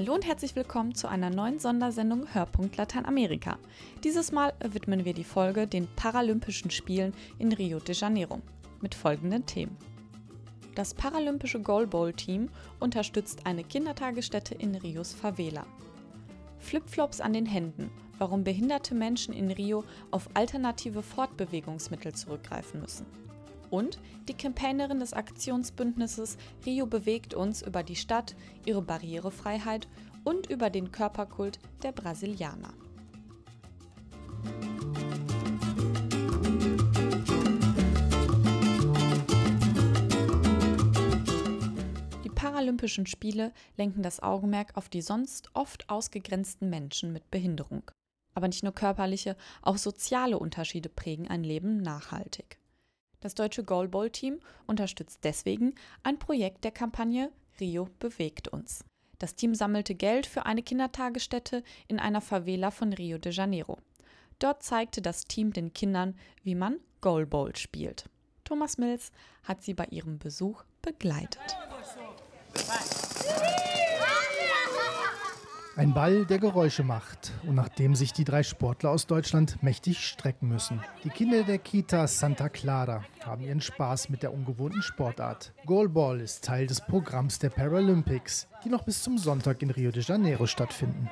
Hallo und herzlich willkommen zu einer neuen Sondersendung Hörpunkt Lateinamerika. Dieses Mal widmen wir die Folge den Paralympischen Spielen in Rio de Janeiro mit folgenden Themen. Das Paralympische Goalball Team unterstützt eine Kindertagesstätte in Rios Favela. Flipflops an den Händen, warum behinderte Menschen in Rio auf alternative Fortbewegungsmittel zurückgreifen müssen. Und die Campaignerin des Aktionsbündnisses Rio bewegt uns über die Stadt, ihre Barrierefreiheit und über den Körperkult der Brasilianer. Paralympischen Spiele lenken das Augenmerk auf die sonst oft ausgegrenzten Menschen mit Behinderung. Aber nicht nur körperliche, auch soziale Unterschiede prägen ein Leben nachhaltig. Das deutsche Goalball-Team unterstützt deswegen ein Projekt der Kampagne Rio bewegt uns. Das Team sammelte Geld für eine Kindertagesstätte in einer Favela von Rio de Janeiro. Dort zeigte das Team den Kindern, wie man Goalball spielt. Thomas Mills hat sie bei ihrem Besuch begleitet. Ein Ball, der Geräusche macht und nachdem sich die drei Sportler aus Deutschland mächtig strecken müssen. Die Kinder der Kita Santa Clara haben ihren Spaß mit der ungewohnten Sportart. Goalball ist Teil des Programms der Paralympics, die noch bis zum Sonntag in Rio de Janeiro stattfinden.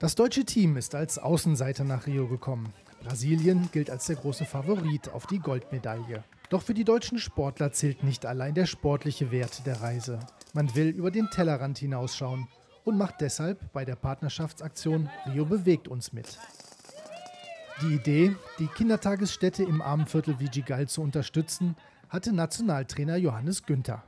Das deutsche Team ist als Außenseiter nach Rio gekommen. Brasilien gilt als der große Favorit auf die Goldmedaille. Doch für die deutschen Sportler zählt nicht allein der sportliche Wert der Reise. Man will über den Tellerrand hinausschauen und macht deshalb bei der Partnerschaftsaktion Rio bewegt uns mit. Die Idee, die Kindertagesstätte im Armenviertel Vigigal zu unterstützen, hatte Nationaltrainer Johannes Günther.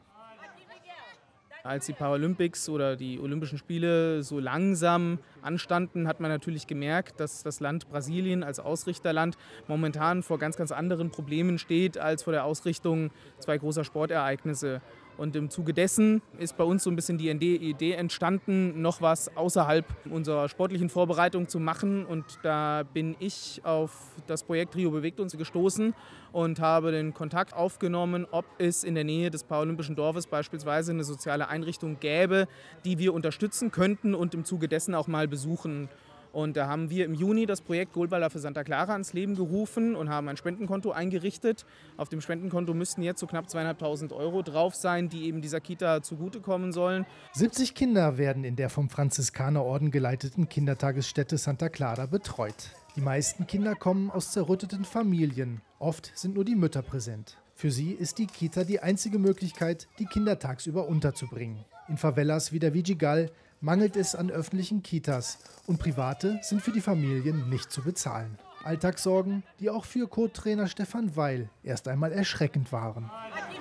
Als die Paralympics oder die Olympischen Spiele so langsam anstanden, hat man natürlich gemerkt, dass das Land Brasilien als Ausrichterland momentan vor ganz, ganz anderen Problemen steht als vor der Ausrichtung zwei großer Sportereignisse. Und im Zuge dessen ist bei uns so ein bisschen die Idee entstanden, noch was außerhalb unserer sportlichen Vorbereitung zu machen. Und da bin ich auf das Projekt Rio bewegt uns gestoßen und habe den Kontakt aufgenommen, ob es in der Nähe des Paralympischen Dorfes beispielsweise eine soziale Einrichtung gäbe, die wir unterstützen könnten und im Zuge dessen auch mal besuchen und da haben wir im Juni das Projekt Goldballer für Santa Clara ans Leben gerufen und haben ein Spendenkonto eingerichtet. Auf dem Spendenkonto müssten jetzt so knapp zweieinhalbtausend Euro drauf sein, die eben dieser Kita zugutekommen sollen. 70 Kinder werden in der vom Franziskanerorden geleiteten Kindertagesstätte Santa Clara betreut. Die meisten Kinder kommen aus zerrütteten Familien. Oft sind nur die Mütter präsent. Für sie ist die Kita die einzige Möglichkeit, die Kinder tagsüber unterzubringen. In Favelas wie der Vigigal mangelt es an öffentlichen Kitas und private sind für die Familien nicht zu bezahlen. Alltagssorgen, die auch für Co-Trainer Stefan Weil erst einmal erschreckend waren.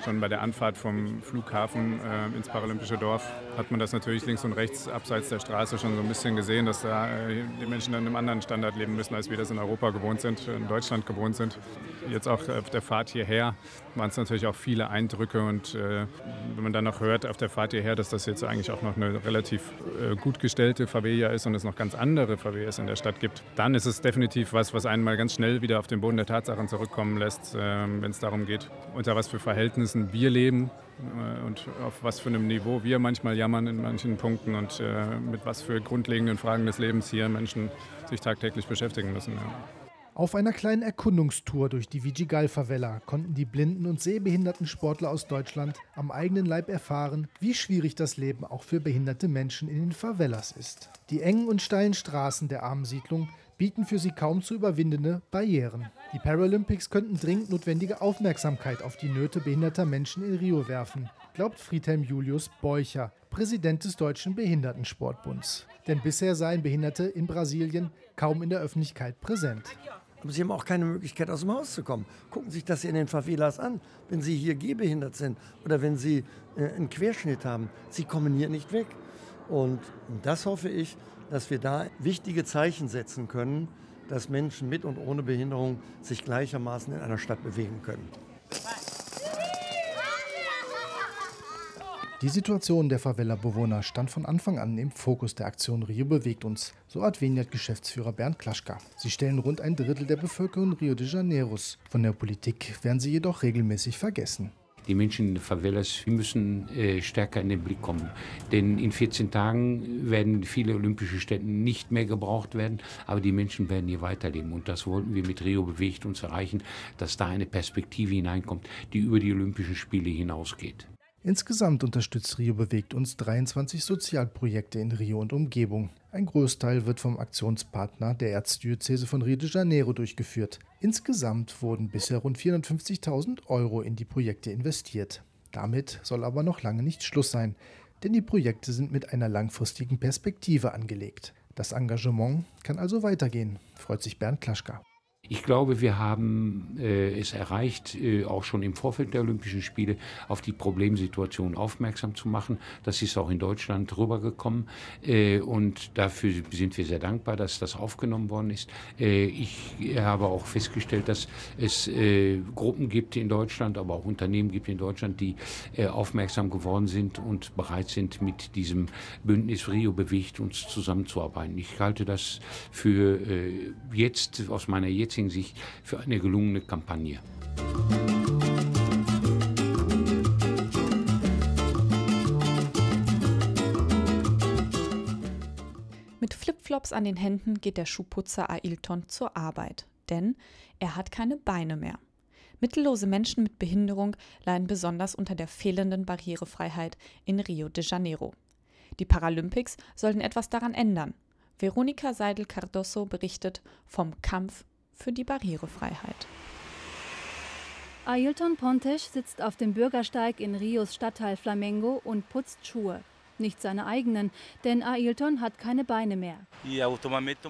Schon bei der Anfahrt vom Flughafen äh, ins Paralympische Dorf hat man das natürlich links und rechts abseits der Straße schon so ein bisschen gesehen, dass da äh, die Menschen an einem anderen Standard leben müssen, als wir das in Europa gewohnt sind, in Deutschland gewohnt sind. Jetzt auch auf der Fahrt hierher waren es natürlich auch viele Eindrücke und äh, wenn man dann noch hört auf der Fahrt hierher, dass das jetzt eigentlich auch noch eine relativ äh, gut gestellte Favela ist und es noch ganz andere Favelas in der Stadt gibt, dann ist es definitiv was, was einen mal ganz schnell wieder auf den Boden der Tatsachen zurückkommen lässt, ähm, wenn es darum geht, unter was für Verhältnissen wir leben äh, und auf was für einem Niveau wir manchmal jammern in manchen Punkten und äh, mit was für grundlegenden Fragen des Lebens hier Menschen sich tagtäglich beschäftigen müssen. Ja. Auf einer kleinen Erkundungstour durch die Vigigal-Favela konnten die blinden und sehbehinderten Sportler aus Deutschland am eigenen Leib erfahren, wie schwierig das Leben auch für behinderte Menschen in den Favelas ist. Die engen und steilen Straßen der armen Siedlung bieten für sie kaum zu überwindende Barrieren. Die Paralympics könnten dringend notwendige Aufmerksamkeit auf die Nöte behinderter Menschen in Rio werfen, glaubt Friedhelm Julius Beucher, Präsident des Deutschen Behindertensportbunds. Denn bisher seien Behinderte in Brasilien kaum in der Öffentlichkeit präsent. Aber sie haben auch keine Möglichkeit, aus dem Haus zu kommen. Gucken Sie sich das in den Favelas an. Wenn Sie hier gehbehindert sind oder wenn Sie äh, einen Querschnitt haben, Sie kommen hier nicht weg. Und das hoffe ich, dass wir da wichtige Zeichen setzen können, dass Menschen mit und ohne Behinderung sich gleichermaßen in einer Stadt bewegen können. Die Situation der Favela-Bewohner stand von Anfang an im Fokus der Aktion Rio bewegt uns, so Adveniat-Geschäftsführer Bernd Klaschka. Sie stellen rund ein Drittel der Bevölkerung Rio de Janeiros. Von der Politik werden sie jedoch regelmäßig vergessen. Die Menschen in den Favelas müssen äh, stärker in den Blick kommen. Denn in 14 Tagen werden viele olympische Stätten nicht mehr gebraucht werden, aber die Menschen werden hier weiterleben. Und das wollten wir mit Rio bewegt uns erreichen, dass da eine Perspektive hineinkommt, die über die Olympischen Spiele hinausgeht. Insgesamt unterstützt Rio bewegt uns 23 Sozialprojekte in Rio und Umgebung. Ein Großteil wird vom Aktionspartner der Erzdiözese von Rio de Janeiro durchgeführt. Insgesamt wurden bisher rund 450.000 Euro in die Projekte investiert. Damit soll aber noch lange nicht Schluss sein, denn die Projekte sind mit einer langfristigen Perspektive angelegt. Das Engagement kann also weitergehen, freut sich Bernd Klaschka. Ich glaube, wir haben äh, es erreicht, äh, auch schon im Vorfeld der Olympischen Spiele auf die Problemsituation aufmerksam zu machen. Das ist auch in Deutschland rübergekommen äh, und dafür sind wir sehr dankbar, dass das aufgenommen worden ist. Äh, ich habe auch festgestellt, dass es äh, Gruppen gibt in Deutschland, aber auch Unternehmen gibt in Deutschland, die äh, aufmerksam geworden sind und bereit sind, mit diesem Bündnis Rio bewegt uns zusammenzuarbeiten. Ich halte das für jetzt aus meiner jetzigen Marketing-Sicht für eine gelungene Kampagne. Mit Flipflops an den Händen geht der Schuhputzer Ailton zur Arbeit, denn er hat keine Beine mehr. Mittellose Menschen mit Behinderung leiden besonders unter der fehlenden Barrierefreiheit in Rio de Janeiro. Die Paralympics sollten etwas daran ändern. Veronika Seidel-Cardoso berichtet vom Kampf für die Barrierefreiheit. Ailton Pontes sitzt auf dem Bürgersteig in Rios Stadtteil Flamengo und putzt Schuhe. Nicht seine eigenen, denn Ailton hat keine Beine mehr.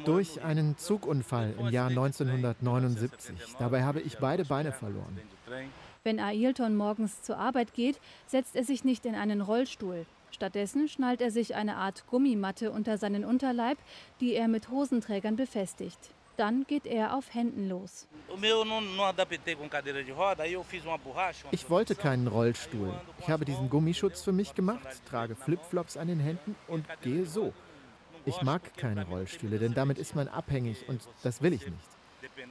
Durch einen Zugunfall im Jahr 1979. Dabei habe ich beide Beine verloren. Wenn Ailton morgens zur Arbeit geht, setzt er sich nicht in einen Rollstuhl. Stattdessen schnallt er sich eine Art Gummimatte unter seinen Unterleib, die er mit Hosenträgern befestigt. Dann geht er auf Händen los. Ich wollte keinen Rollstuhl. Ich habe diesen Gummischutz für mich gemacht, trage Flipflops an den Händen und gehe so. Ich mag keine Rollstühle, denn damit ist man abhängig und das will ich nicht.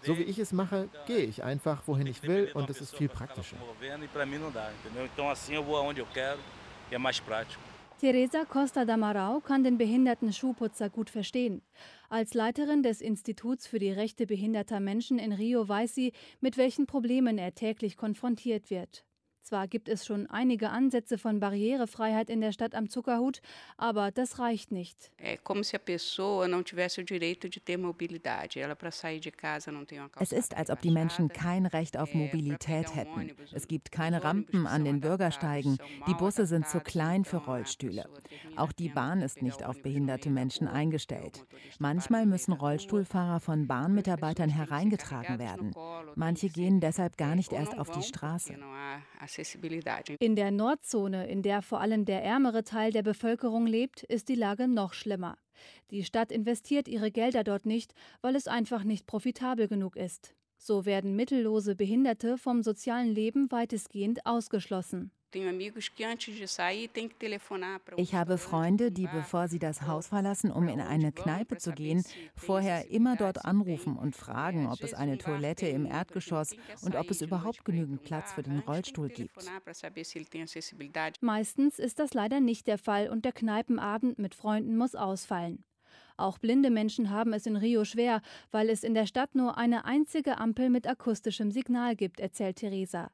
So wie ich es mache, gehe ich einfach, wohin ich will und es ist viel praktischer. Teresa Costa Damarau kann den behinderten Schuhputzer gut verstehen. Als Leiterin des Instituts für die Rechte behinderter Menschen in Rio weiß sie, mit welchen Problemen er täglich konfrontiert wird. Zwar gibt es schon einige Ansätze von Barrierefreiheit in der Stadt am Zuckerhut, aber das reicht nicht. Es ist, als ob die Menschen kein Recht auf Mobilität hätten. Es gibt keine Rampen an den Bürgersteigen. Die Busse sind zu klein für Rollstühle. Auch die Bahn ist nicht auf behinderte Menschen eingestellt. Manchmal müssen Rollstuhlfahrer von Bahnmitarbeitern hereingetragen werden. Manche gehen deshalb gar nicht erst auf die Straße. In der Nordzone, in der vor allem der ärmere Teil der Bevölkerung lebt, ist die Lage noch schlimmer. Die Stadt investiert ihre Gelder dort nicht, weil es einfach nicht profitabel genug ist. So werden mittellose Behinderte vom sozialen Leben weitestgehend ausgeschlossen. Ich habe Freunde, die, bevor sie das Haus verlassen, um in eine Kneipe zu gehen, vorher immer dort anrufen und fragen, ob es eine Toilette im Erdgeschoss und ob es überhaupt genügend Platz für den Rollstuhl gibt. Meistens ist das leider nicht der Fall und der Kneipenabend mit Freunden muss ausfallen. Auch blinde Menschen haben es in Rio schwer, weil es in der Stadt nur eine einzige Ampel mit akustischem Signal gibt, erzählt Theresa.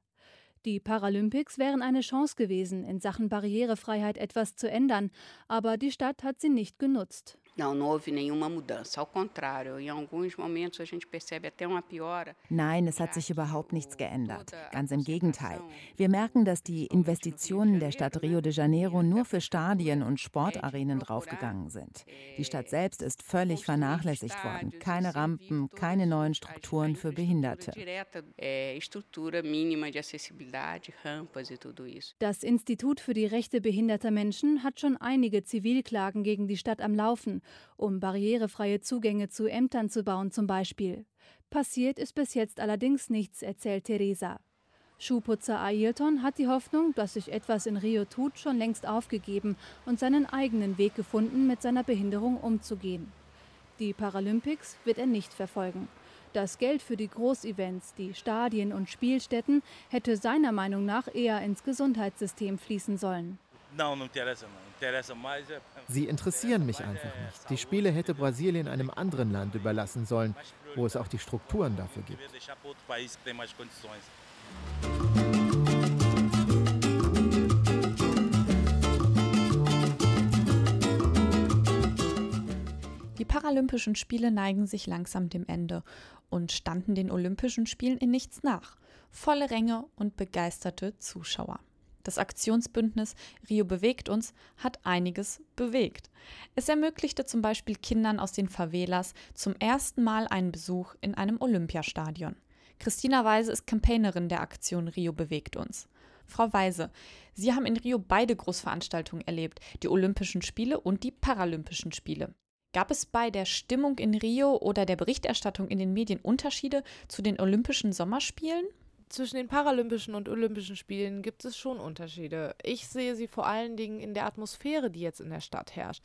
Die Paralympics wären eine Chance gewesen, in Sachen Barrierefreiheit etwas zu ändern, aber die Stadt hat sie nicht genutzt. Não, não houve nenhuma mudança. Ao contrário, em alguns momentos a gente percebe até uma piora. Nein, es hat sich überhaupt nichts geändert. Ganz im Gegenteil. Wir merken, dass die Investitionen der Stadt Rio de Janeiro nur für Stadien und Sportarenen draufgegangen sind. Die Stadt selbst ist völlig vernachlässigt worden. Keine Rampen, keine neuen Strukturen für Behinderte. Das Institut für die Rechte behinderter Menschen hat schon einige Zivilklagen gegen die Stadt am Laufen um barrierefreie Zugänge zu Ämtern zu bauen zum Beispiel. Passiert ist bis jetzt allerdings nichts, erzählt Theresa. Schuhputzer Ailton hat die Hoffnung, dass sich etwas in Rio tut, schon längst aufgegeben und seinen eigenen Weg gefunden, mit seiner Behinderung umzugehen. Die Paralympics wird er nicht verfolgen. Das Geld für die Großevents, die Stadien und Spielstätten hätte seiner Meinung nach eher ins Gesundheitssystem fließen sollen. Sie interessieren mich einfach nicht. Die Spiele hätte Brasilien einem anderen Land überlassen sollen, wo es auch die Strukturen dafür gibt. Die Paralympischen Spiele neigen sich langsam dem Ende und standen den Olympischen Spielen in nichts nach. Volle Ränge und begeisterte Zuschauer. Das Aktionsbündnis Rio bewegt uns hat einiges bewegt. Es ermöglichte zum Beispiel Kindern aus den Favelas zum ersten Mal einen Besuch in einem Olympiastadion. Christina Weise ist Campaignerin der Aktion Rio bewegt uns. Frau Weise, Sie haben in Rio beide Großveranstaltungen erlebt, die Olympischen Spiele und die Paralympischen Spiele. Gab es bei der Stimmung in Rio oder der Berichterstattung in den Medien Unterschiede zu den Olympischen Sommerspielen? Zwischen den Paralympischen und Olympischen Spielen gibt es schon Unterschiede. Ich sehe sie vor allen Dingen in der Atmosphäre, die jetzt in der Stadt herrscht.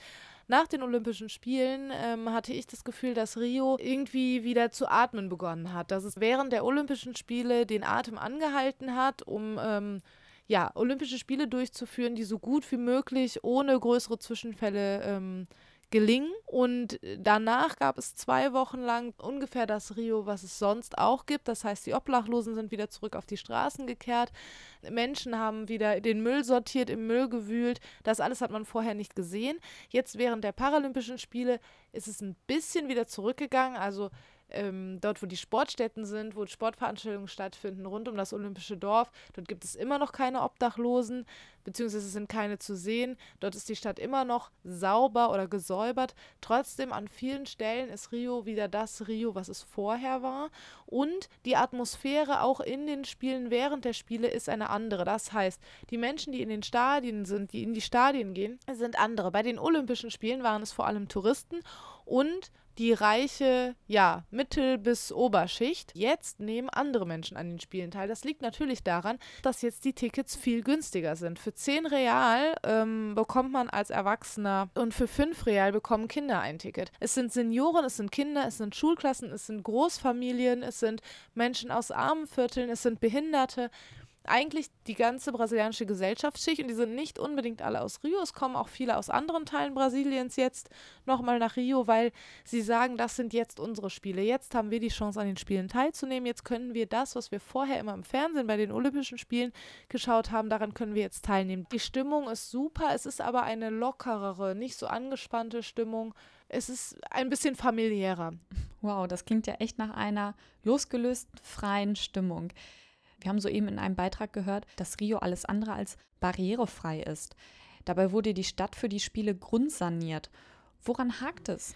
Nach den Olympischen Spielen ähm, hatte ich das Gefühl, dass Rio irgendwie wieder zu atmen begonnen hat. Dass es während der Olympischen Spiele den Atem angehalten hat, um ähm, ja, Olympische Spiele durchzuführen, die so gut wie möglich ohne größere Zwischenfälle ähm, gelingen. Und danach gab es zwei Wochen lang ungefähr das Rio, was es sonst auch gibt. Das heißt, die Obdachlosen sind wieder zurück auf die Straßen gekehrt. Menschen haben wieder den Müll sortiert, im Müll gewühlt. Das alles hat man vorher nicht gesehen. Jetzt während der Paralympischen Spiele ist es ein bisschen wieder zurückgegangen. Also ähm, dort, wo die Sportstätten sind, wo Sportveranstaltungen stattfinden, rund um das Olympische Dorf. Dort gibt es immer noch keine Obdachlosen, beziehungsweise sind keine zu sehen. Dort ist die Stadt immer noch sauber oder gesäubert. Trotzdem an vielen Stellen ist Rio wieder das Rio, was es vorher war. Und die Atmosphäre auch in den Spielen während der Spiele ist eine andere. Das heißt, die Menschen, die in den Stadien sind, die in die Stadien gehen, sind andere. Bei den Olympischen Spielen waren es vor allem Touristen und die reiche, ja, Mittel- bis Oberschicht. Jetzt nehmen andere Menschen an den Spielen teil. Das liegt natürlich daran, dass jetzt die Tickets viel günstiger sind. Für 10 Real ähm, bekommt man als Erwachsener und für 5 Real bekommen Kinder ein Ticket. Es sind Senioren, es sind Kinder, es sind Schulklassen, es sind Großfamilien, es sind Menschen aus armen Vierteln, es sind Behinderte eigentlich die ganze brasilianische Gesellschaftsschicht und die sind nicht unbedingt alle aus Rio. Es kommen auch viele aus anderen Teilen Brasiliens jetzt nochmal nach Rio, weil sie sagen, das sind jetzt unsere Spiele. Jetzt haben wir die Chance, an den Spielen teilzunehmen. Jetzt können wir das, was wir vorher immer im Fernsehen bei den Olympischen Spielen geschaut haben, daran können wir jetzt teilnehmen. Die Stimmung ist super, es ist aber eine lockerere, nicht so angespannte Stimmung. Es ist ein bisschen familiärer. Wow, das klingt ja echt nach einer losgelösten, freien Stimmung. Wir haben soeben in einem Beitrag gehört, dass Rio alles andere als barrierefrei ist. Dabei wurde die Stadt für die Spiele grundsaniert. Woran hakt es?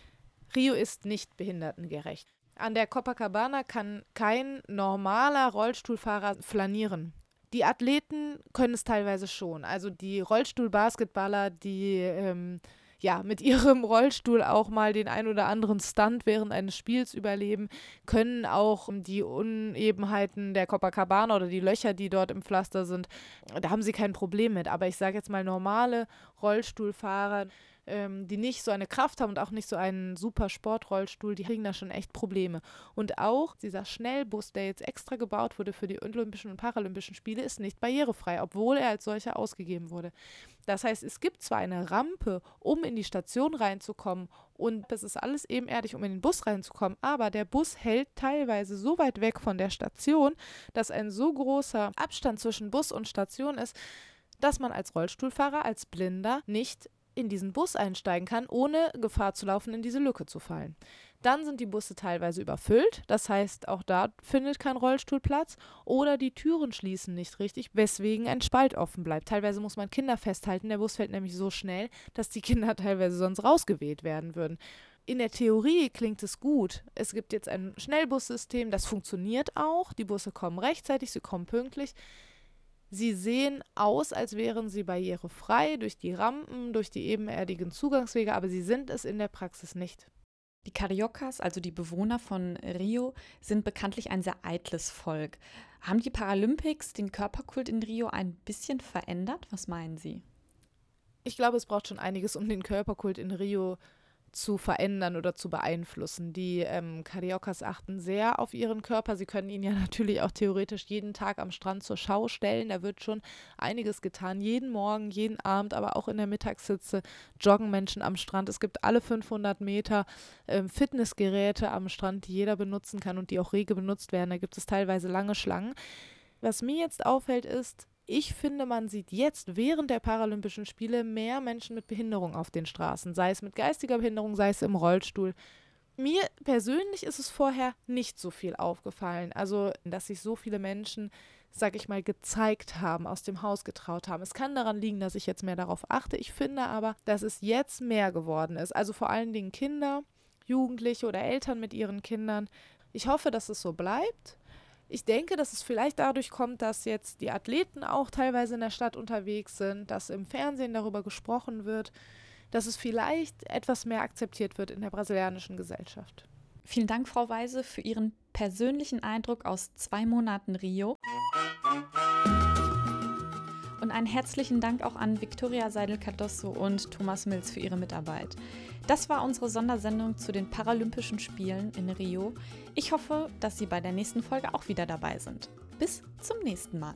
Rio ist nicht behindertengerecht. An der Copacabana kann kein normaler Rollstuhlfahrer flanieren. Die Athleten können es teilweise schon. Also die Rollstuhlbasketballer, die ähm, ja, mit ihrem Rollstuhl auch mal den ein oder anderen Stunt während eines Spiels überleben, können auch die Unebenheiten der Copacabana oder die Löcher, die dort im Pflaster sind, da haben sie kein Problem mit. Aber ich sage jetzt mal normale Rollstuhlfahrer, ähm, die nicht so eine Kraft haben und auch nicht so einen super Sportrollstuhl, die kriegen da schon echt Probleme. Und auch dieser Schnellbus, der jetzt extra gebaut wurde für die Olympischen und Paralympischen Spiele, ist nicht barrierefrei, obwohl er als solcher ausgegeben wurde. Das heißt, es gibt zwar eine Rampe, um in die Station reinzukommen und das ist alles ebenerdig, um in den Bus reinzukommen, aber der Bus hält teilweise so weit weg von der Station, dass ein so großer Abstand zwischen Bus und Station ist, dass man als Rollstuhlfahrer, als Blinder nicht in diesen Bus einsteigen kann, ohne Gefahr zu laufen, in diese Lücke zu fallen. Dann sind die Busse teilweise überfüllt, das heißt, auch da findet kein Rollstuhl Platz oder die Türen schließen nicht richtig, weswegen ein Spalt offen bleibt. Teilweise muss man Kinder festhalten, der Bus fällt nämlich so schnell, dass die Kinder teilweise sonst rausgeweht werden würden. In der Theorie klingt es gut. Es gibt jetzt ein Schnellbussystem, das funktioniert auch. Die Busse kommen rechtzeitig, sie kommen pünktlich. Sie sehen aus, als wären sie barrierefrei durch die Rampen, durch die ebenerdigen Zugangswege, aber sie sind es in der Praxis nicht. Die Cariocas, also die Bewohner von Rio, sind bekanntlich ein sehr eitles Volk. Haben die Paralympics den Körperkult in Rio ein bisschen verändert? Was meinen Sie? Ich glaube, es braucht schon einiges, um den Körperkult in Rio zu verändern oder zu beeinflussen. Die ähm, Cariocas achten sehr auf ihren Körper. Sie können ihn ja natürlich auch theoretisch jeden Tag am Strand zur Schau stellen. Da wird schon einiges getan. Jeden Morgen, jeden Abend, aber auch in der Mittagssitze joggen Menschen am Strand. Es gibt alle 500 Meter ähm, Fitnessgeräte am Strand, die jeder benutzen kann und die auch rege benutzt werden. Da gibt es teilweise lange Schlangen. Was mir jetzt auffällt, ist, ich finde, man sieht jetzt während der Paralympischen Spiele mehr Menschen mit Behinderung auf den Straßen, sei es mit geistiger Behinderung, sei es im Rollstuhl. Mir persönlich ist es vorher nicht so viel aufgefallen. Also, dass sich so viele Menschen, sag ich mal, gezeigt haben, aus dem Haus getraut haben. Es kann daran liegen, dass ich jetzt mehr darauf achte. Ich finde aber, dass es jetzt mehr geworden ist. Also vor allen Dingen Kinder, Jugendliche oder Eltern mit ihren Kindern. Ich hoffe, dass es so bleibt. Ich denke, dass es vielleicht dadurch kommt, dass jetzt die Athleten auch teilweise in der Stadt unterwegs sind, dass im Fernsehen darüber gesprochen wird, dass es vielleicht etwas mehr akzeptiert wird in der brasilianischen Gesellschaft. Vielen Dank, Frau Weise, für Ihren persönlichen Eindruck aus zwei Monaten Rio. Und einen herzlichen Dank auch an Victoria Seidel-Cardosso und Thomas Mills für ihre Mitarbeit. Das war unsere Sondersendung zu den Paralympischen Spielen in Rio. Ich hoffe, dass Sie bei der nächsten Folge auch wieder dabei sind. Bis zum nächsten Mal.